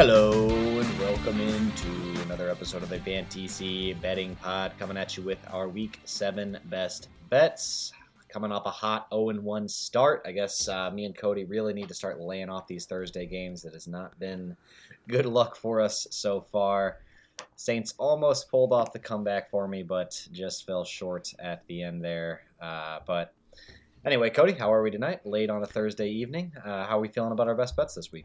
Hello and welcome into another episode of the Fantasy Betting Pod, coming at you with our Week Seven best bets. Coming off a hot 0-1 start, I guess uh, me and Kody really need to start laying off these Thursday games. That has not been good luck for us so far. Saints almost pulled off the comeback for me, but just fell short at the end there. Uh, but anyway, Kody, how are we tonight? Late on a Thursday evening. Uh, how are we feeling about our best bets this week?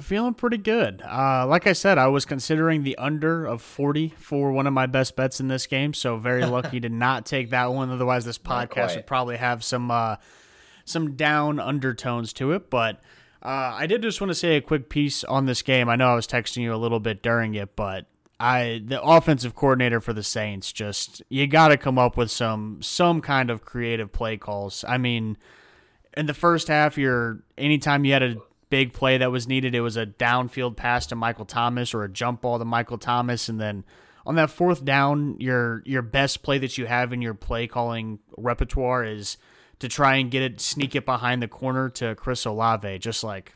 Feeling pretty good. Uh, like I said, I was considering the under of 40 for one of my best bets in this game, so very lucky to not take that one. Otherwise, this podcast would probably have some uh, some down undertones to it. But uh, I did just want to say a quick piece on this game. I know I was texting you a little bit during it, but I the offensive coordinator for the Saints just you got to come up with some some kind of creative play calls. I mean, in the first half, you're anytime you had a big play that was needed. It was a downfield pass to Michael Thomas or a jump ball to Michael Thomas, and then on that fourth down, your your best play that you have in your play calling repertoire is to try and get it, sneak it behind the corner to Chris Olave. Just like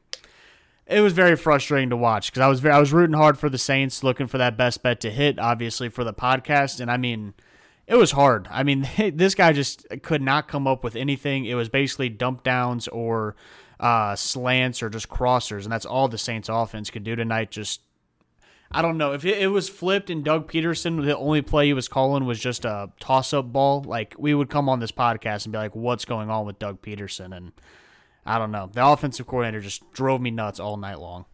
it was very frustrating to watch because I was very, I was rooting hard for the Saints, looking for that best bet to hit, obviously for the podcast, and I mean. It was hard. I mean, this guy just could not come up with anything. It was basically dump downs or uh, slants or just crossers, and that's all the Saints offense could do tonight. Just I don't know if it, it, was flipped and Doug Pederson, the only play he was calling was just a toss up ball. Like we would come on this podcast and be like, "What's going on with Doug Pederson?" And I don't know. The offensive coordinator just drove me nuts all night long.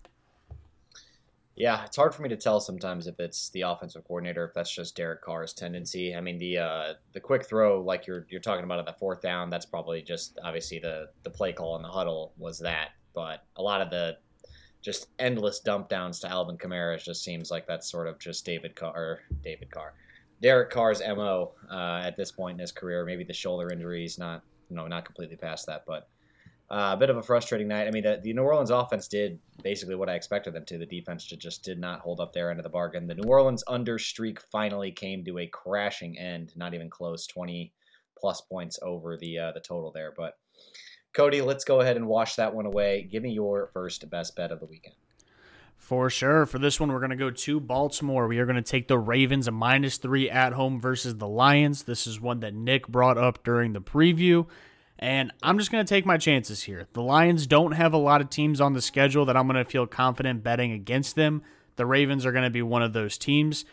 Yeah, it's hard for me to tell sometimes if it's the offensive coordinator, if that's just Derek Carr's tendency. I mean, the uh, the quick throw, like you're you're talking about at the fourth down, that's probably just obviously the the play call in the huddle was that. But a lot of the just endless dump downs to Alvin Kamara just seems like that's sort of just David Carr, David Carr, Derek Carr's mo uh, at this point in his career. Maybe the shoulder injury is not you know not completely past that, but uh, a bit of a frustrating night. I mean, the, the, New Orleans offense did basically what I expected them to. The defense just did not hold up their end of the bargain. The New Orleans under streak finally came to a crashing end. Not even close. Twenty plus points over the uh, the total there. But Kody, let's go ahead and wash that one away. Give me your first best bet of the weekend. For sure. For this one, we're going to go to Baltimore. We are going to take the Ravens a minus three at home versus the Lions. This is one that Nick brought up during the preview. And I'm just going to take my chances here. The Lions don't have a lot of teams on the schedule that I'm going to feel confident betting against them. The Ravens are going to be one of those teams.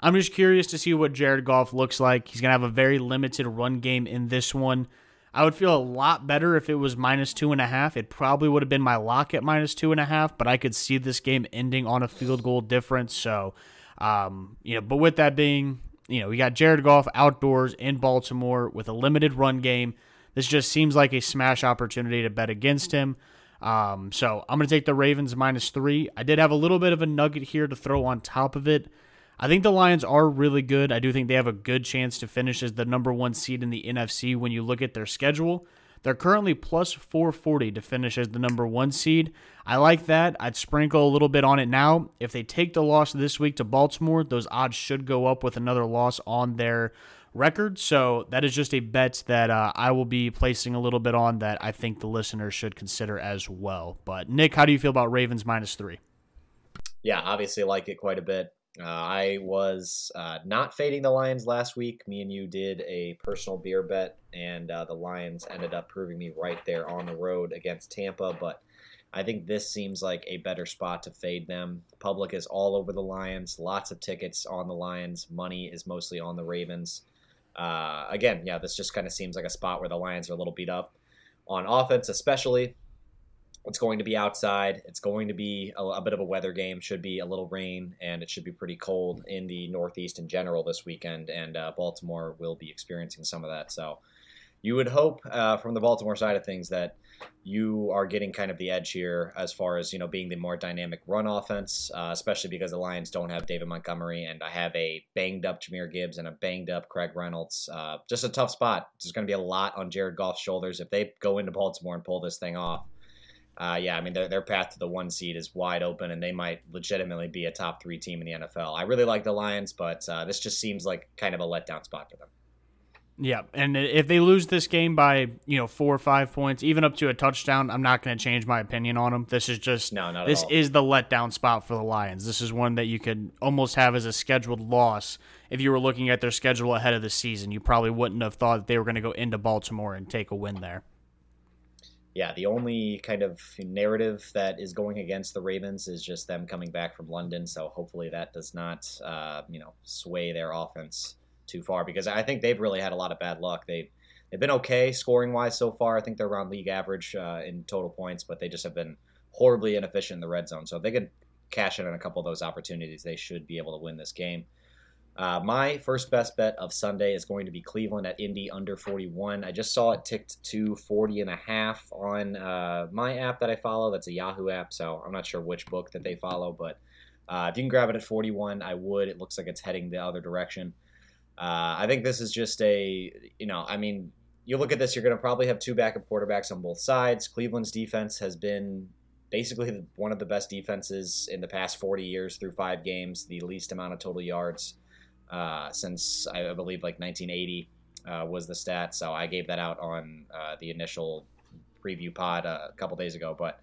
I'm just curious to see what Jared Goff looks like. He's going to have a very limited run game in this one. I would feel a lot better if it was minus two and a half. It probably would have been my lock at minus two and a half, but I could see this game ending on a field goal difference. So, um, you know, but with that being, you know, we got Jared Goff outdoors in Baltimore with a limited run game. This just seems like a smash opportunity to bet against him. Um, so I'm going to take the Ravens minus three. I did have a little bit of a nugget here to throw on top of it. I think the Lions are really good. I do think they have a good chance to finish as the number one seed in the NFC when you look at their schedule. They're currently plus 440 to finish as the number one seed. I like that. I'd sprinkle a little bit on it now. If they take the loss this week to Baltimore, those odds should go up with another loss on their record. So that is just a bet that uh, I will be placing a little bit on that I think the listeners should consider as well. But Nick, how do you feel about Ravens minus three? Yeah, obviously like it quite a bit. Uh, I was uh, not fading the Lions last week. Me and you did a personal beer bet, and uh, the Lions ended up proving me right there on the road against Tampa. But I think this seems like a better spot to fade them. The public is all over the Lions, lots of tickets on the Lions. Money is mostly on the Ravens. Uh, again, yeah, this just kind of seems like a spot where the Lions are a little beat up on offense, especially. It's going to be outside. It's going to be a, a, bit of a weather game. Should be a little rain, and it should be pretty cold in the Northeast in general this weekend. And uh, Baltimore will be experiencing some of that. So you would hope uh, from the Baltimore side of things that you are getting kind of the edge here as far as you know being the more dynamic run offense, uh, especially because the Lions don't have David Montgomery and I have a banged up Jahmyr Gibbs and a banged up Craig Reynolds. Uh, just a tough spot. There's going to be a lot on Jared Goff's shoulders if they go into Baltimore and pull this thing off. Uh, yeah, I mean their their path to the one seed is wide open, and they might legitimately be a top three team in the NFL. I really like the Lions, but uh, this just seems like kind of a letdown spot for them. Yeah, and if they lose this game by you know four or five points, even up to a touchdown, I'm not going to change my opinion on them. This is just no, not this is the letdown spot for the Lions. This is one that you could almost have as a scheduled loss if you were looking at their schedule ahead of the season. You probably wouldn't have thought that they were going to go into Baltimore and take a win there. Yeah, the only kind of narrative that is going against the Ravens is just them coming back from London. So hopefully that does not, uh, you know, sway their offense too far because I think they've really had a lot of bad luck. They they've been okay scoring wise so far. I think they're around league average uh, in total points, but they just have been horribly inefficient in the red zone. So if they could cash in on a couple of those opportunities, they should be able to win this game. Uh, my first best bet of Sunday is going to be Cleveland at Indy under 41. I just saw it ticked to 40 and a half on uh, my app that I follow. That's a Yahoo app, so I'm not sure which book that they follow, but uh, if you can grab it at 41, I would. It looks like it's heading the other direction. Uh, I think this is just a, you know, I mean, you look at this, you're going to probably have two backup quarterbacks on both sides. Cleveland's defense has been basically one of the best defenses in the past 40 years through five games, the least amount of total yards uh, since I believe like 1980 uh, was the stat. So I gave that out on uh, the initial preview pod uh, a couple days ago, but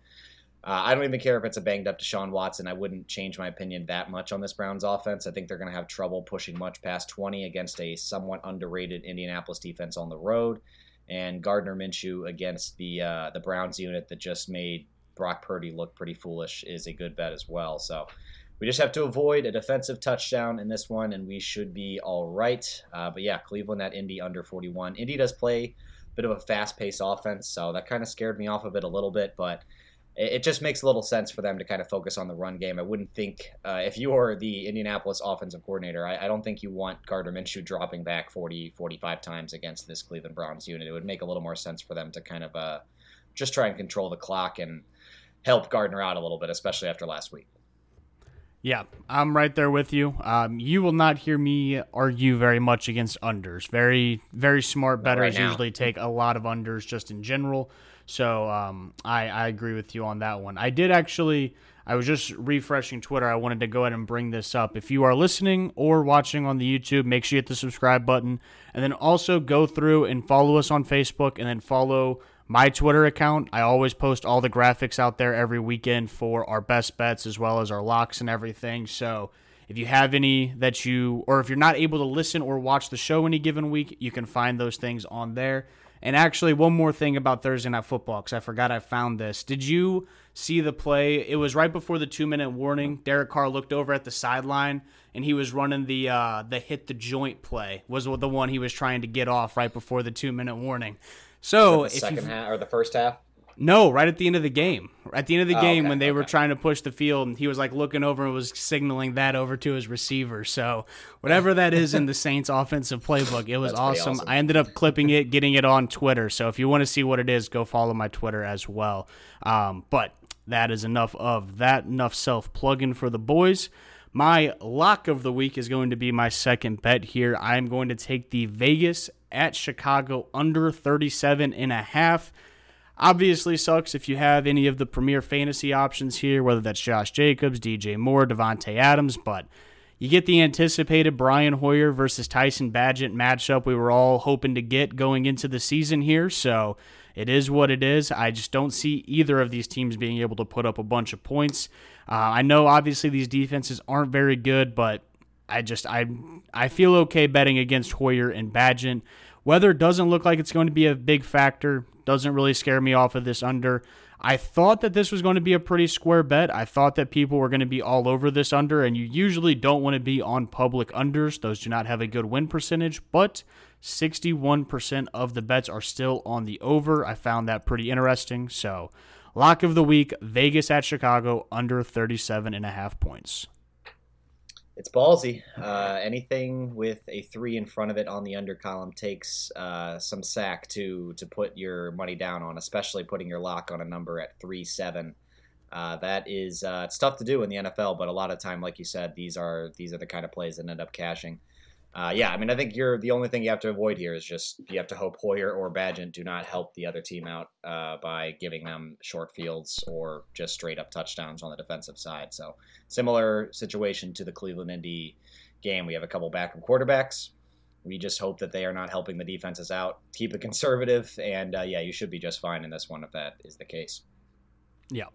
uh, I don't even care if it's a banged up Deshaun Watson. I wouldn't change my opinion that much on this Browns offense. I think they're going to have trouble pushing much past 20 against a somewhat underrated Indianapolis defense on the road, and Gardner Minshew against the uh, the Browns unit that just made Brock Purdy look pretty foolish is a good bet as well. So we just have to avoid a defensive touchdown in this one, and we should be all right. Uh, but yeah, Cleveland at Indy under 41. Indy does play a bit of a fast paced offense, so that kind of scared me off of it a little bit, but it just makes a little sense for them to kind of focus on the run game. I wouldn't think uh, if you are the Indianapolis offensive coordinator, I, I, don't think you want Gardner Minshew dropping back 40, 45 times against this Cleveland Browns unit. It would make a little more sense for them to kind of uh, just try and control the clock and help Gardner out a little bit, especially after last week. Yeah, I'm right there with you. Um, you will not hear me argue very much against unders. Very, very smart bettors right usually take a lot of unders just in general. So um, I, I agree with you on that one. I did actually. I was just refreshing Twitter. I wanted to go ahead and bring this up. If you are listening or watching on the YouTube, make sure you hit the subscribe button. And then also go through and follow us on Facebook and then follow my Twitter account. I always post all the graphics out there every weekend for our best bets as well as our locks and everything. So if you have any that you, or if you're not able to listen or watch the show any given week, you can find those things on there. And actually, one more thing about Thursday Night Football, because I forgot I found this. Did you see the play? It was right before the two minute warning. Derek Carr looked over at the sideline and he was running the uh, the hit the joint play. Was the one he was trying to get off right before the two minute warning. So the second half or the first half. No, right at the end of the game. At the end of the oh, game, okay, when they okay. were trying to push the field, he was like looking over and was signaling that over to his receiver. So whatever that is in the Saints' offensive playbook, it was awesome. awesome. I ended up clipping it, getting it on Twitter. So if you want to see what it is, go follow my Twitter as well. Um, but that is enough of that. Enough self plugging for the boys. My lock of the week is going to be my second bet here. I'm going to take the Vegas at Chicago under 37 and a half. Obviously, sucks if you have any of the premier fantasy options here, whether that's Josh Jacobs, DJ Moore, Davante Adams, but you get the anticipated Brian Hoyer versus Tyson Bagent matchup we were all hoping to get going into the season here. So it is what it is. I just don't see either of these teams being able to put up a bunch of points. Uh, I know obviously these defenses aren't very good, but I just I I feel okay betting against Hoyer and Bagent. Weather doesn't look like it's going to be a big factor. Doesn't really scare me off of this under. I thought that this was going to be a pretty square bet. I thought that people were going to be all over this under, and you usually don't want to be on public unders. Those do not have a good win percentage, but 61% of the bets are still on the over. I found that pretty interesting. So, lock of the week Vegas at Chicago under 37 and a half points it's ballsy. Uh, anything with a three in front of it on the under column takes uh, some sack to to put your money down on, especially putting your lock on a number at three seven. Uh, that is uh, it's tough to do in the NFL, but a lot of time, like you said, these are these are the kind of plays that end up cashing uh, yeah, I mean, I think you're the only thing you have to avoid here is just you have to hope Hoyer or Bagent do not help the other team out uh, by giving them short fields or just straight up touchdowns on the defensive side. So similar situation to the Cleveland Indy game. We have a couple backup quarterbacks. we just hope that they are not helping the defenses out. Keep it conservative, and uh, yeah, you should be just fine in this one if that is the case. Yeah.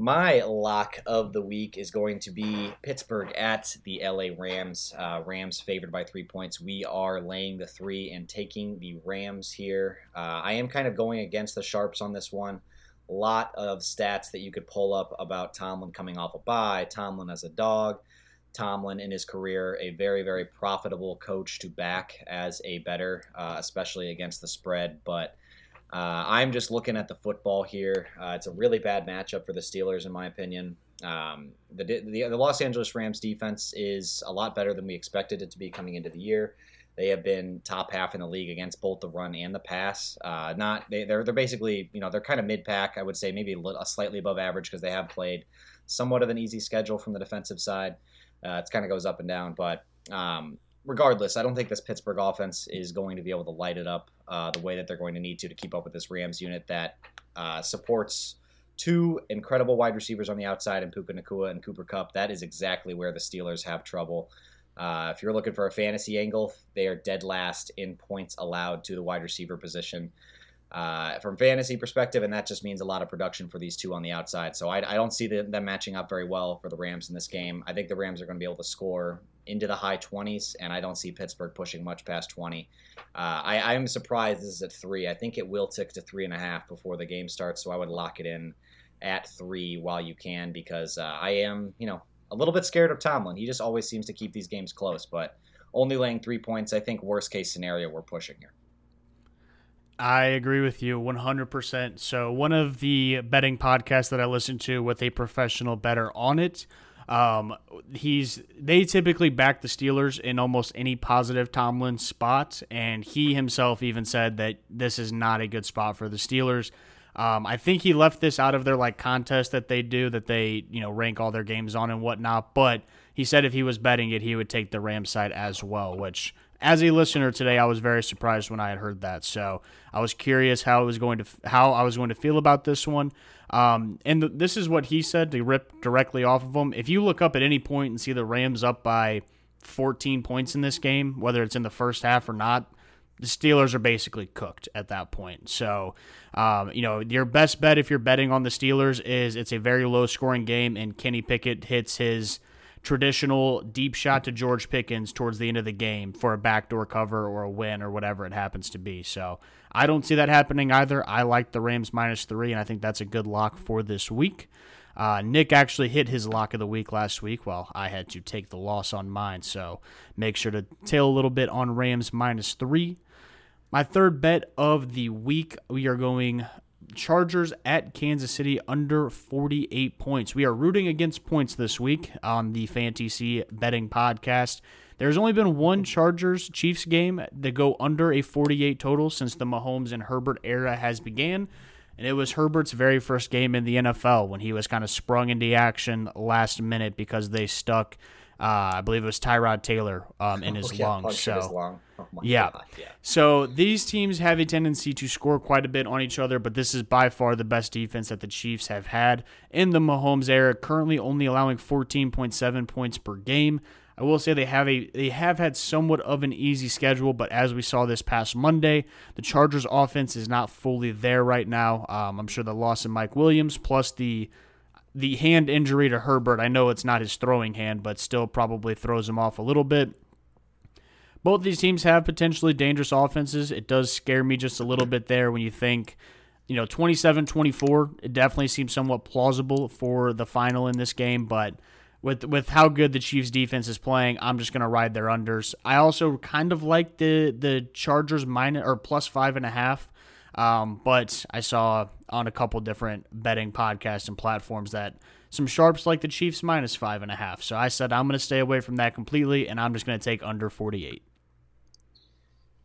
My lock of the week is going to be Pittsburgh at the LA Rams. Uh, Rams favored by three points. We are laying the three and taking the Rams here. Uh, I am kind of going against the Sharps on this one. A lot of stats that you could pull up about Tomlin coming off a bye, Tomlin as a dog. Tomlin in his career, a very, very profitable coach to back as a bettor, uh, especially against the spread. But uh, I'm just looking at the football here. Uh, it's a really bad matchup for the Steelers, in my opinion. Um, the, the, the Los Angeles Rams defense is a lot better than we expected it to be coming into the year. They have been top half in the league against both the run and the pass. Uh, not they, are they're, they're basically you know they're kind of mid pack. I would say maybe a, little, a slightly above average because they have played somewhat of an easy schedule from the defensive side. Uh, it kind of goes up and down, but um, regardless, I don't think this Pittsburgh offense is going to be able to light it up uh, the way that they're going to need to to keep up with this Rams unit that uh, supports two incredible wide receivers on the outside in Puka Nacua and Cooper Kupp. That is exactly where the Steelers have trouble. Uh, if you're looking for a fantasy angle, they are dead last in points allowed to the wide receiver position uh, from fantasy perspective, and that just means a lot of production for these two on the outside. So I, I don't see the, them matching up very well for the Rams in this game. I think the Rams are going to be able to score into the high 20s, and I don't see Pittsburgh pushing much past 20. Uh, I, I'm surprised this is at three. I think it will tick to three and a half before the game starts, so I would lock it in at three while you can because uh, I am, you know, a little bit scared of Tomlin. He just always seems to keep these games close, but only laying three points, I think worst case scenario, we're pushing here. I agree with you 100%. So, one of the betting podcasts that I listen to with a professional bettor on it, um, he's they typically back the Steelers in almost any positive Tomlin spot, and he himself even said that this is not a good spot for the Steelers. Um, I think he left this out of their like contest that they do that they you know rank all their games on and whatnot, but he said if he was betting it, he would take the Rams side as well, which as a listener today, I was very surprised when I had heard that. So I was curious how I was going to how I was going to feel about this one. Um, and th- this is what he said to rip directly off of him. If you look up at any point and see the Rams up by 14 points in this game, whether it's in the first half or not, the Steelers are basically cooked at that point. So, um, you know, your best bet if you're betting on the Steelers is it's a very low scoring game and Kenny Pickett hits his traditional deep shot to George Pickens towards the end of the game for a backdoor cover or a win or whatever it happens to be. So I don't see that happening either. I like the Rams minus three, and I think that's a good lock for this week. Uh, Nick actually hit his lock of the week last week while I had to take the loss on mine. So make sure to tail a little bit on Rams minus three. My third bet of the week, we are going Chargers at Kansas City under 48 points. We are rooting against points this week on the Fantasy Betting Podcast. There's only been one Chargers Chiefs game that go under a 48 total since the Mahomes and Herbert era has began. And it was Herbert's very first game in the NFL when he was kind of sprung into action last minute because they stuck uh, I believe it was Tyrod Taylor um, in his oh, yeah, lungs. So, his lung. oh yeah. yeah. So these teams have a tendency to score quite a bit on each other, but this is by far the best defense that the Chiefs have had in the Mahomes era. Currently, only allowing 14.7 points per game. I will say they have a they have had somewhat of an easy schedule, but as we saw this past Monday, the Chargers' offense is not fully there right now. Um, I'm sure the loss of Mike Williams plus the the hand injury to Herbert, I know it's not his throwing hand, but still probably throws him off a little bit. Both these teams have potentially dangerous offenses. It does scare me just a little bit there when you think, you know, 27 24, it definitely seems somewhat plausible for the final in this game, but with with how good the Chiefs defense is playing, I'm just gonna ride their unders. I also kind of like the the Chargers minus or plus five and a half. Um, but I saw on a couple different betting podcasts and platforms that some sharps like the Chiefs minus five and a half. So I said I'm going to stay away from that completely, and I'm just going to take under 48.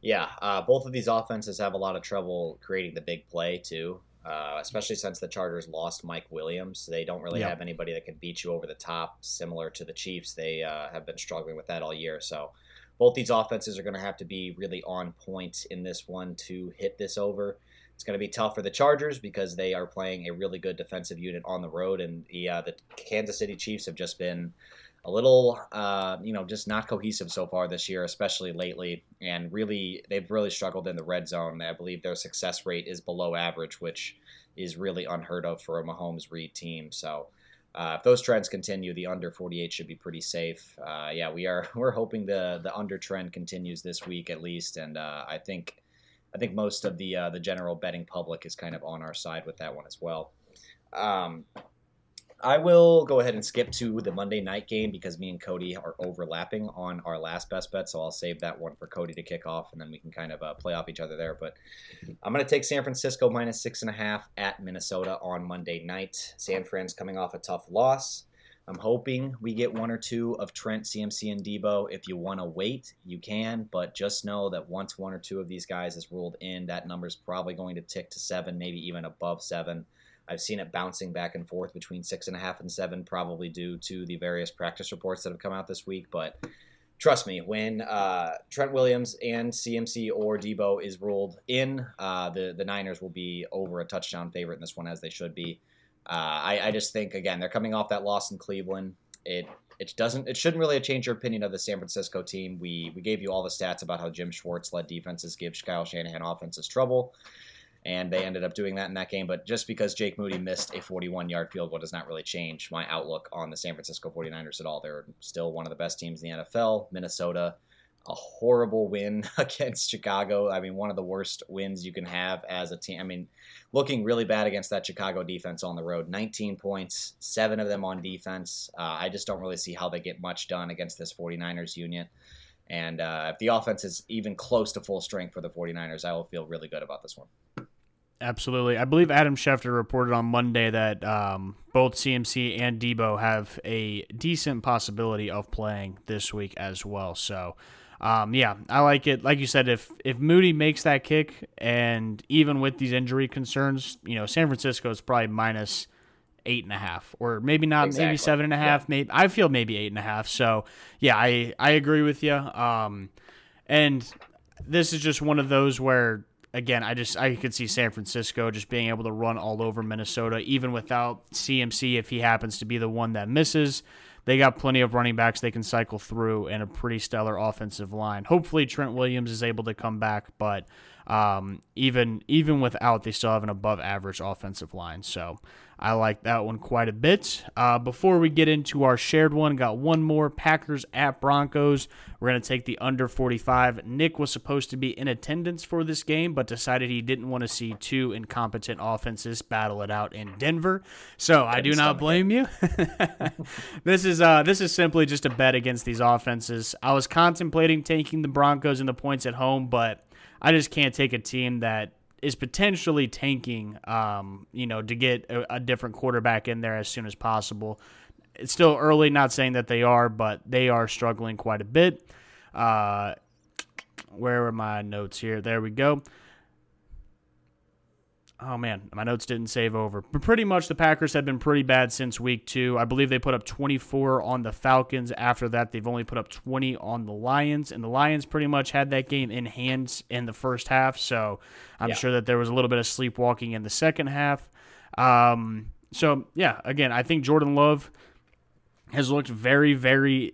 Yeah, uh, both of these offenses have a lot of trouble creating the big play too. Uh, especially since the Chargers lost Mike Williams, they don't really yep. have anybody that can beat you over the top. Similar to the Chiefs, they uh, have been struggling with that all year. So both these offenses are going to have to be really on point in this one to hit this over. It's going to be tough for the Chargers because they are playing a really good defensive unit on the road, and the the Kansas City Chiefs have just been a little, uh, you know, just not cohesive so far this year, especially lately. And really, they've really struggled in the red zone. I believe their success rate is below average, which is really unheard of for a Mahomes Reid team. So. Uh, if those trends continue, the under 48 should be pretty safe. Uh, yeah, we are we're hoping the the under trend continues this week at least, and uh, I think I think most of the uh, the general betting public is kind of on our side with that one as well. Um, I will go ahead and skip to the Monday night game because me and Kody are overlapping on our last best bet. So I'll save that one for Kody to kick off, and then we can kind of uh, play off each other there. But I'm going to take San Francisco minus six and a half at Minnesota on Monday night. San Fran's coming off a tough loss. I'm hoping we get one or two of Trent, CMC, and Deebo. If you want to wait, you can, but just know that once one or two of these guys is ruled in, that number is probably going to tick to seven, maybe even above seven. I've seen it bouncing back and forth between six and a half and seven, probably due to the various practice reports that have come out this week. But trust me, when uh, Trent Williams and CMC or Deebo is ruled in, uh, the the Niners will be over a touchdown favorite in this one, as they should be. Uh, I, I just think again they're coming off that loss in Cleveland. It it doesn't it shouldn't really change your opinion of the San Francisco team. We we gave you all the stats about how Jim Schwartz led defenses give Kyle Shanahan offenses trouble and they ended up doing that in that game. But just because Jake Moody missed a 41 yard field goal does not really change my outlook on the San Francisco 49ers at all. They're still one of the best teams in the NFL. Minnesota, a horrible win against Chicago. I mean, one of the worst wins you can have as a team. I mean, looking really bad against that Chicago defense on the road. 19 points, seven of them on defense. Uh, I just don't really see how they get much done against this 49ers unit. And uh, if the offense is even close to full strength for the 49ers, I will feel really good about this one. Absolutely. I believe Adam Schefter reported on Monday that um, both CMC and Deebo have a decent possibility of playing this week as well. So, um, yeah, I like it. Like you said, if if Moody makes that kick, and even with these injury concerns, you know, San Francisco is probably minus eight and a half, or maybe not, exactly. maybe seven and a half. Yeah. Maybe I feel maybe eight and a half. So, yeah, I I agree with you. Um, and this is just one of those where again, I just I could see San Francisco just being able to run all over Minnesota, even without CMC if he happens to be the one that misses. They got plenty of running backs they can cycle through and a pretty stellar offensive line. Hopefully Trent Williams is able to come back, but um, even even without, they still have an above average offensive line. So I like that one quite a bit. Uh, before we get into our shared one, got one more Packers at Broncos. We're going to take the under 45. Nick was supposed to be in attendance for this game, but decided he didn't want to see two incompetent offenses battle it out in Denver. So I do not blame you. this is uh, this is simply just a bet against these offenses. I was contemplating taking the Broncos and the points at home, but I just can't take a team that is potentially tanking, um, you know, to get a, a, different quarterback in there as soon as possible. It's still early, not saying that they are, but they are struggling quite a bit. Uh, where are my notes here? There we go. Oh man, my notes didn't save over. But pretty much the Packers have been pretty bad since week two. I believe they put up 24 on the Falcons. After that, they've only put up 20 on the Lions, and the Lions pretty much had that game in hand in the first half. So I'm yeah. sure that there was a little bit of sleepwalking in the second half. Um, so yeah, again, I think Jordan Love has looked very, very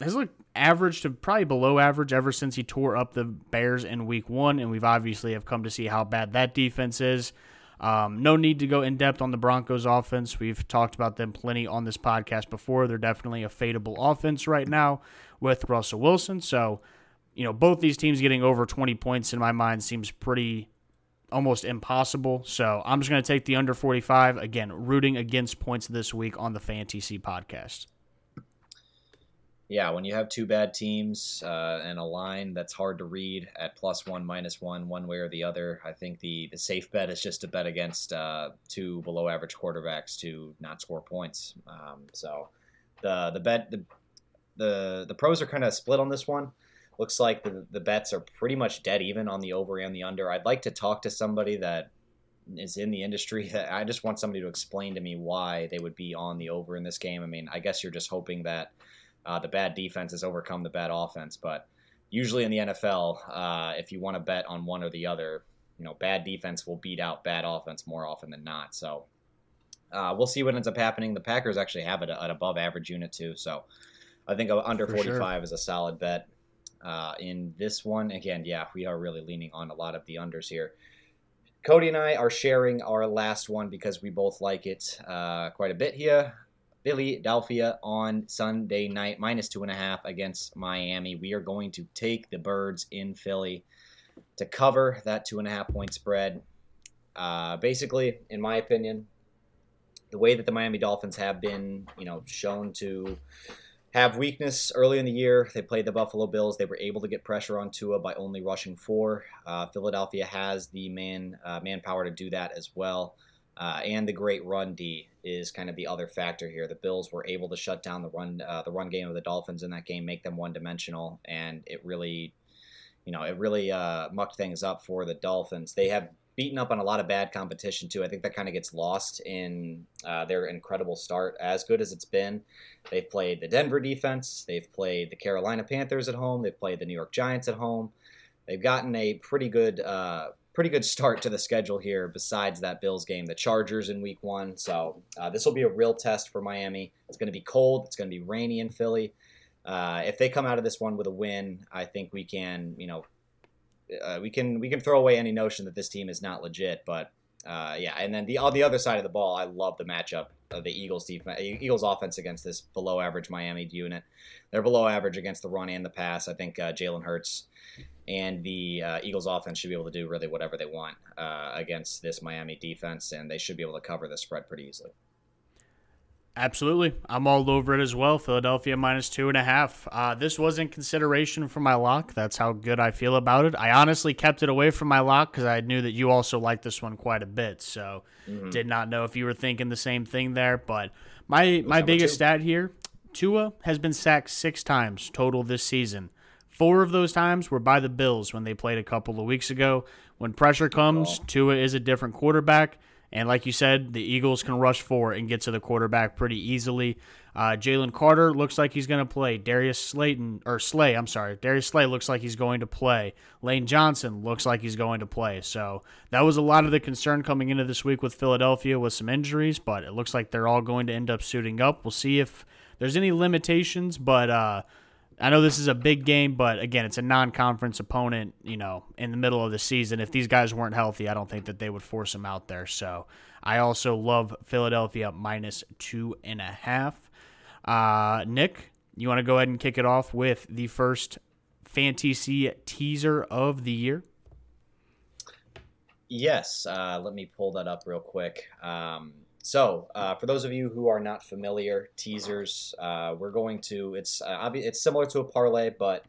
has looked average to probably below average ever since he tore up the Bears in week one. And we've obviously have come to see how bad that defense is. Um, no need to go in depth on the Broncos offense. We've talked about them plenty on this podcast before. They're definitely a fadeable offense right now with Russell Wilson. So, you know, both these teams getting over 20 points in my mind seems pretty almost impossible. So I'm just going to take the under 45. Again, rooting against points this week on the Fantasy podcast yeah, when you have two bad teams uh, and a line that's hard to read at plus one, minus one, one way or the other, I think the, the safe bet is just to bet against uh, two below average quarterbacks to not score points. Um, so the the bet the the, the pros are kind of split on this one. Looks like the, the bets are pretty much dead even on the over and the under. I'd like to talk to somebody that is in the industry. I just want somebody to explain to me why they would be on the over in this game. I mean, I guess you're just hoping that uh, the bad defense has overcome the bad offense. But usually in the NFL, uh, if you want to bet on one or the other, you know, bad defense will beat out bad offense more often than not. So Uh, we'll see what ends up happening. The Packers actually have an above average unit too, so I think under For 45 sure. is a solid bet. Uh, in this one, again, yeah, we are really leaning on a lot of the unders here. Kody and I are sharing our last one because we both like it uh, quite a bit here. Philadelphia on Sunday night, minus two and a half against Miami. We are going to take the birds in Philly to cover that two and a half point spread. Uh, basically, in my opinion, the way that the Miami Dolphins have been, you know, shown to have weakness early in the year. They played the Buffalo Bills. They were able to get pressure on Tua by only rushing four. Uh, Philadelphia has the man uh, manpower to do that as well. Uh, and the great run D is kind of the other factor here. The Bills were able to shut down the run uh, the run game of the Dolphins in that game, make them one dimensional, and it really, you know, it really uh, mucked things up for the Dolphins. They have beaten up on a lot of bad competition too. I think that kind of gets lost in uh, their incredible start. As good as it's been, they've played the Denver defense, they've played the Carolina Panthers at home, they've played the New York Giants at home. They've gotten a pretty good, uh, pretty good start to the schedule here. Besides that Bills game, the Chargers in Week One. So uh, this will be a real test for Miami. It's going to be cold. It's going to be rainy in Philly. Uh, if they come out of this one with a win, I think we can, you know, uh, we can we can throw away any notion that this team is not legit. But uh, yeah, and then the on the other side of the ball, I love the matchup of the Eagles defense, Eagles offense against this below average Miami unit. They're below average against the run and the pass. I think uh, Jalen Hurts and the uh, Eagles offense should be able to do really whatever they want uh, against this Miami defense, and they should be able to cover the spread pretty easily. Absolutely. I'm all over it as well. Philadelphia minus two and a half. Uh, this was in consideration for my lock. That's how good I feel about it. I honestly kept it away from my lock because I knew that you also liked this one quite a bit. So mm-hmm. did not know if you were thinking the same thing there. But my, my biggest stat here Tua has been sacked six times total this season. Four of those times were by the Bills when they played a couple of weeks ago. When pressure comes, oh. Tua is a different quarterback. And like you said, the Eagles can rush four and get to the quarterback pretty easily. Uh, Jalen Carter looks like he's going to play. Darius Slayton or Slay, I'm sorry, Darius Slay looks like he's going to play. Lane Johnson looks like he's going to play. So that was a lot of the concern coming into this week with Philadelphia with some injuries, but it looks like they're all going to end up suiting up. We'll see if there's any limitations, but uh, I know this is a big game, but again, it's a non-conference opponent. You know, in the middle of the season, if these guys weren't healthy, I don't think that they would force them out there. So I also love Philadelphia minus two and a half. Uh, Nick, you want to go ahead and kick it off with the first fantasy teaser of the year? Yes. Uh, let me pull that up real quick. Um, so, uh, for those of you who are not familiar, teasers, uh, we're going to. It's uh, it's similar to a parlay, but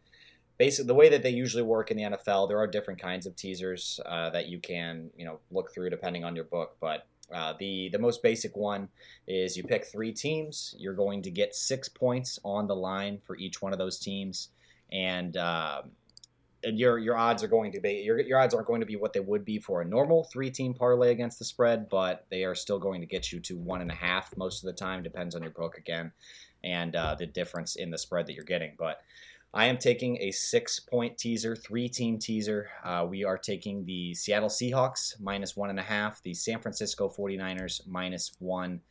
basically the way that they usually work in the NFL, there are different kinds of teasers uh, that you can you know look through depending on your book. But uh, the the most basic one is you pick three teams. You're going to get six points on the line for each one of those teams, and um, and your your odds are going to be your, your odds aren't going to be what they would be for a normal three team parlay against the spread, but they are still going to get you to one and a half most of the time. Depends on your book again, and uh, the difference in the spread that you're getting. But I am taking a six point teaser, three team teaser. Uh, we are taking the Seattle Seahawks minus one and a half, the San Francisco 49ers minus one,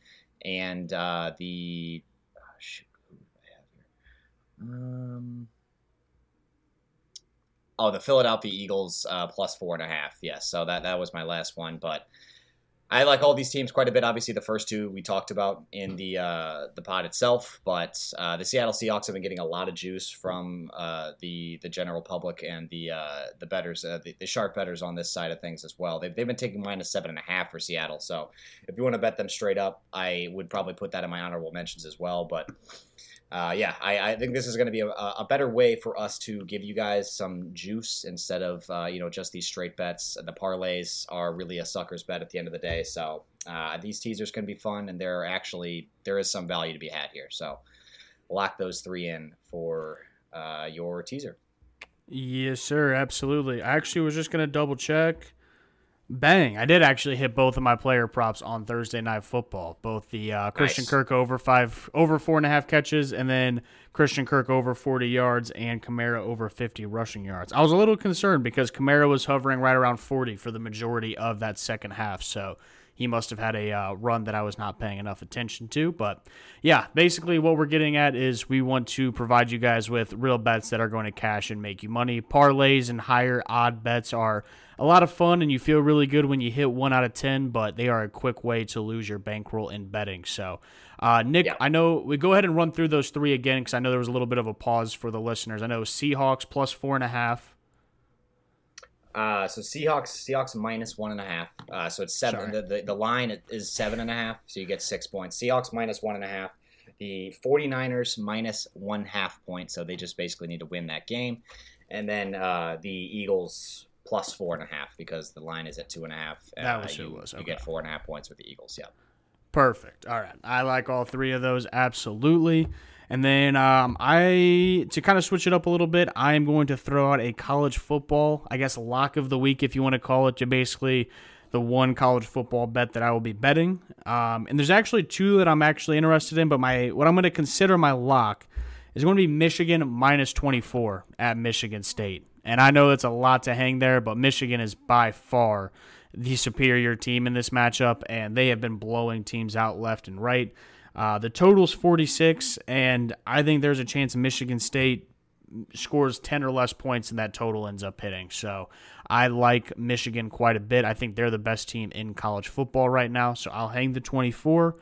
and uh, the oh, shoot, who do I have here? Um. Oh, the Philadelphia Eagles uh, plus four and a half. Yes, so that that was my last one. But I like all these teams quite a bit. Obviously, the first two we talked about in the uh, the pod itself, but uh, the Seattle Seahawks have been getting a lot of juice from uh, the the general public and the uh, the bettors, uh, the, the, sharp bettors on this side of things as well. They've, they've been taking minus seven and a half for Seattle. So if you want to bet them straight up, I would probably put that in my honorable mentions as well. But uh, yeah, I, I, think this is going to be a, a, better way for us to give you guys some juice instead of uh, you know just these straight bets. The parlays are really a sucker's bet at the end of the day. So uh, these teasers can be fun, and there are actually there is some value to be had here. So lock those three in for uh, your teaser. Yes, sir. Absolutely. I actually was just going to double check. Bang! I did actually hit both of my player props on Thursday night football. Both the uh, Christian nice. Kirk over five, over four and a half catches, and then Christian Kirk over forty yards and Kamara over fifty rushing yards. I was a little concerned because Kamara was hovering right around forty for the majority of that second half. So he must have had a uh, run that I was not paying enough attention to. But yeah, basically what we're getting at is we want to provide you guys with real bets that are going to cash and make you money. Parlays and higher odd bets are a lot of fun and you feel really good when you hit one out of 10, but they are a quick way to lose your bankroll in betting. So, uh, Nick, yeah. I know we go ahead and run through those three again because I know there was a little bit of a pause for the listeners. I know Seahawks plus four and a half. Uh, so Seahawks, Seahawks minus one and a half. Uh, so it's seven. The, the, the line is seven and a half. So you get six points. Seahawks minus one and a half. The 49ers minus one half point. So they just basically need to win that game. And then uh, the Eagles plus four and a half because the line is at two and a half. That was uh, who it was. Okay. You get four and a half points with the Eagles. Yeah. Perfect. All right. I like all three of those absolutely. And then um, I to kind of switch it up a little bit, I am going to throw out a college football, I guess lock of the week if you want to call it. To basically the one college football bet that I will be betting. Um, and there's actually two that I'm actually interested in, but my what I'm going to consider my lock is going to be Michigan minus 24 at Michigan State. And I know that's a lot to hang there, but Michigan is by far the superior team in this matchup, and they have been blowing teams out left and right. Uh, the total's 46, and I think there's a chance Michigan State scores 10 or less points and that total ends up hitting. So I like Michigan quite a bit. I think they're the best team in college football right now. So I'll hang the 24.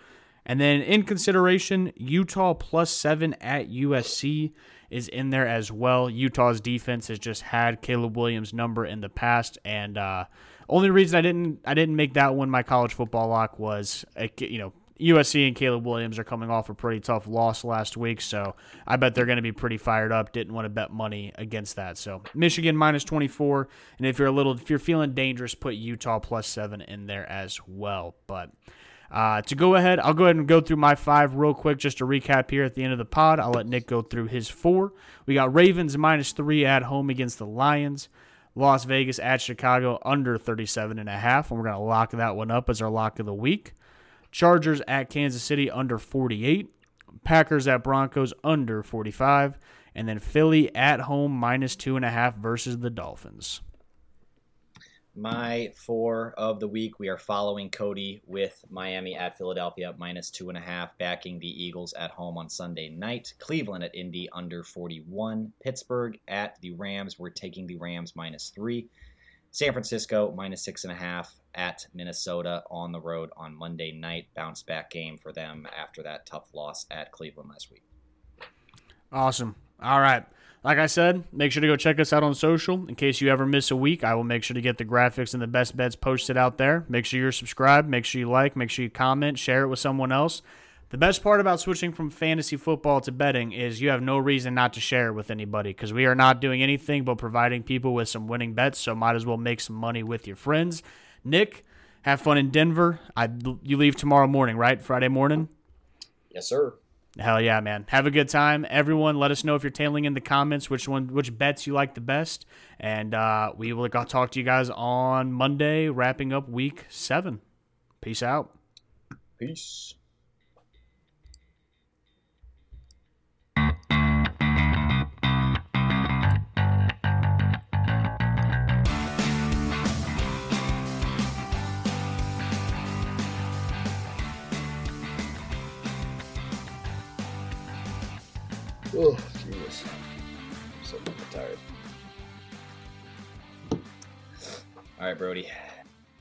And then in consideration, Utah plus seven at USC is in there as well. Utah's defense has just had Caleb Williams' number in the past, and uh, only reason I didn't I didn't make that one my college football lock was you know USC and Caleb Williams are coming off a pretty tough loss last week, so I bet they're going to be pretty fired up. Didn't want to bet money against that. So Michigan minus 24, and if you're a little, if you're feeling dangerous, put Utah plus seven in there as well. But uh, to go ahead, I'll go ahead and go through my five real quick just to recap here at the end of the pod. I'll let Nick go through his four. We got Ravens minus three at home against the Lions. Las Vegas at Chicago under 37 and a half, and we're going to lock that one up as our lock of the week. Chargers at Kansas City under 48. Packers at Broncos under 45. And then Philly at home minus two and a half versus the Dolphins. My four of the week, we are following Kody with Miami at Philadelphia minus two and a half, backing the Eagles at home on Sunday night. Cleveland at Indy under 41. Pittsburgh at the Rams, we're taking the Rams minus three. San Francisco minus six and a half at Minnesota on the road on Monday night. Bounce back game for them after that tough loss at Cleveland last week. Awesome. All right. Like I said, make sure to go check us out on social. In case you ever miss a week, I will make sure to get the graphics and the best bets posted out there. Make sure you're subscribed. Make sure you like. Make sure you comment. Share it with someone else. The best part about switching from fantasy football to betting is you have no reason not to share it with anybody because we are not doing anything but providing people with some winning bets. So might as well make some money with your friends. Nick, have fun in Denver. I you leave tomorrow morning, right? Friday morning. Yes, sir. Hell yeah, man! Have a good time, everyone. Let us know if you're tailing in the comments which one, which bets you like the best, and uh, we will talk to you guys on Monday, wrapping up week seven. Peace out. Peace. Oh, Jesus. I'm so tired. All right, Brody.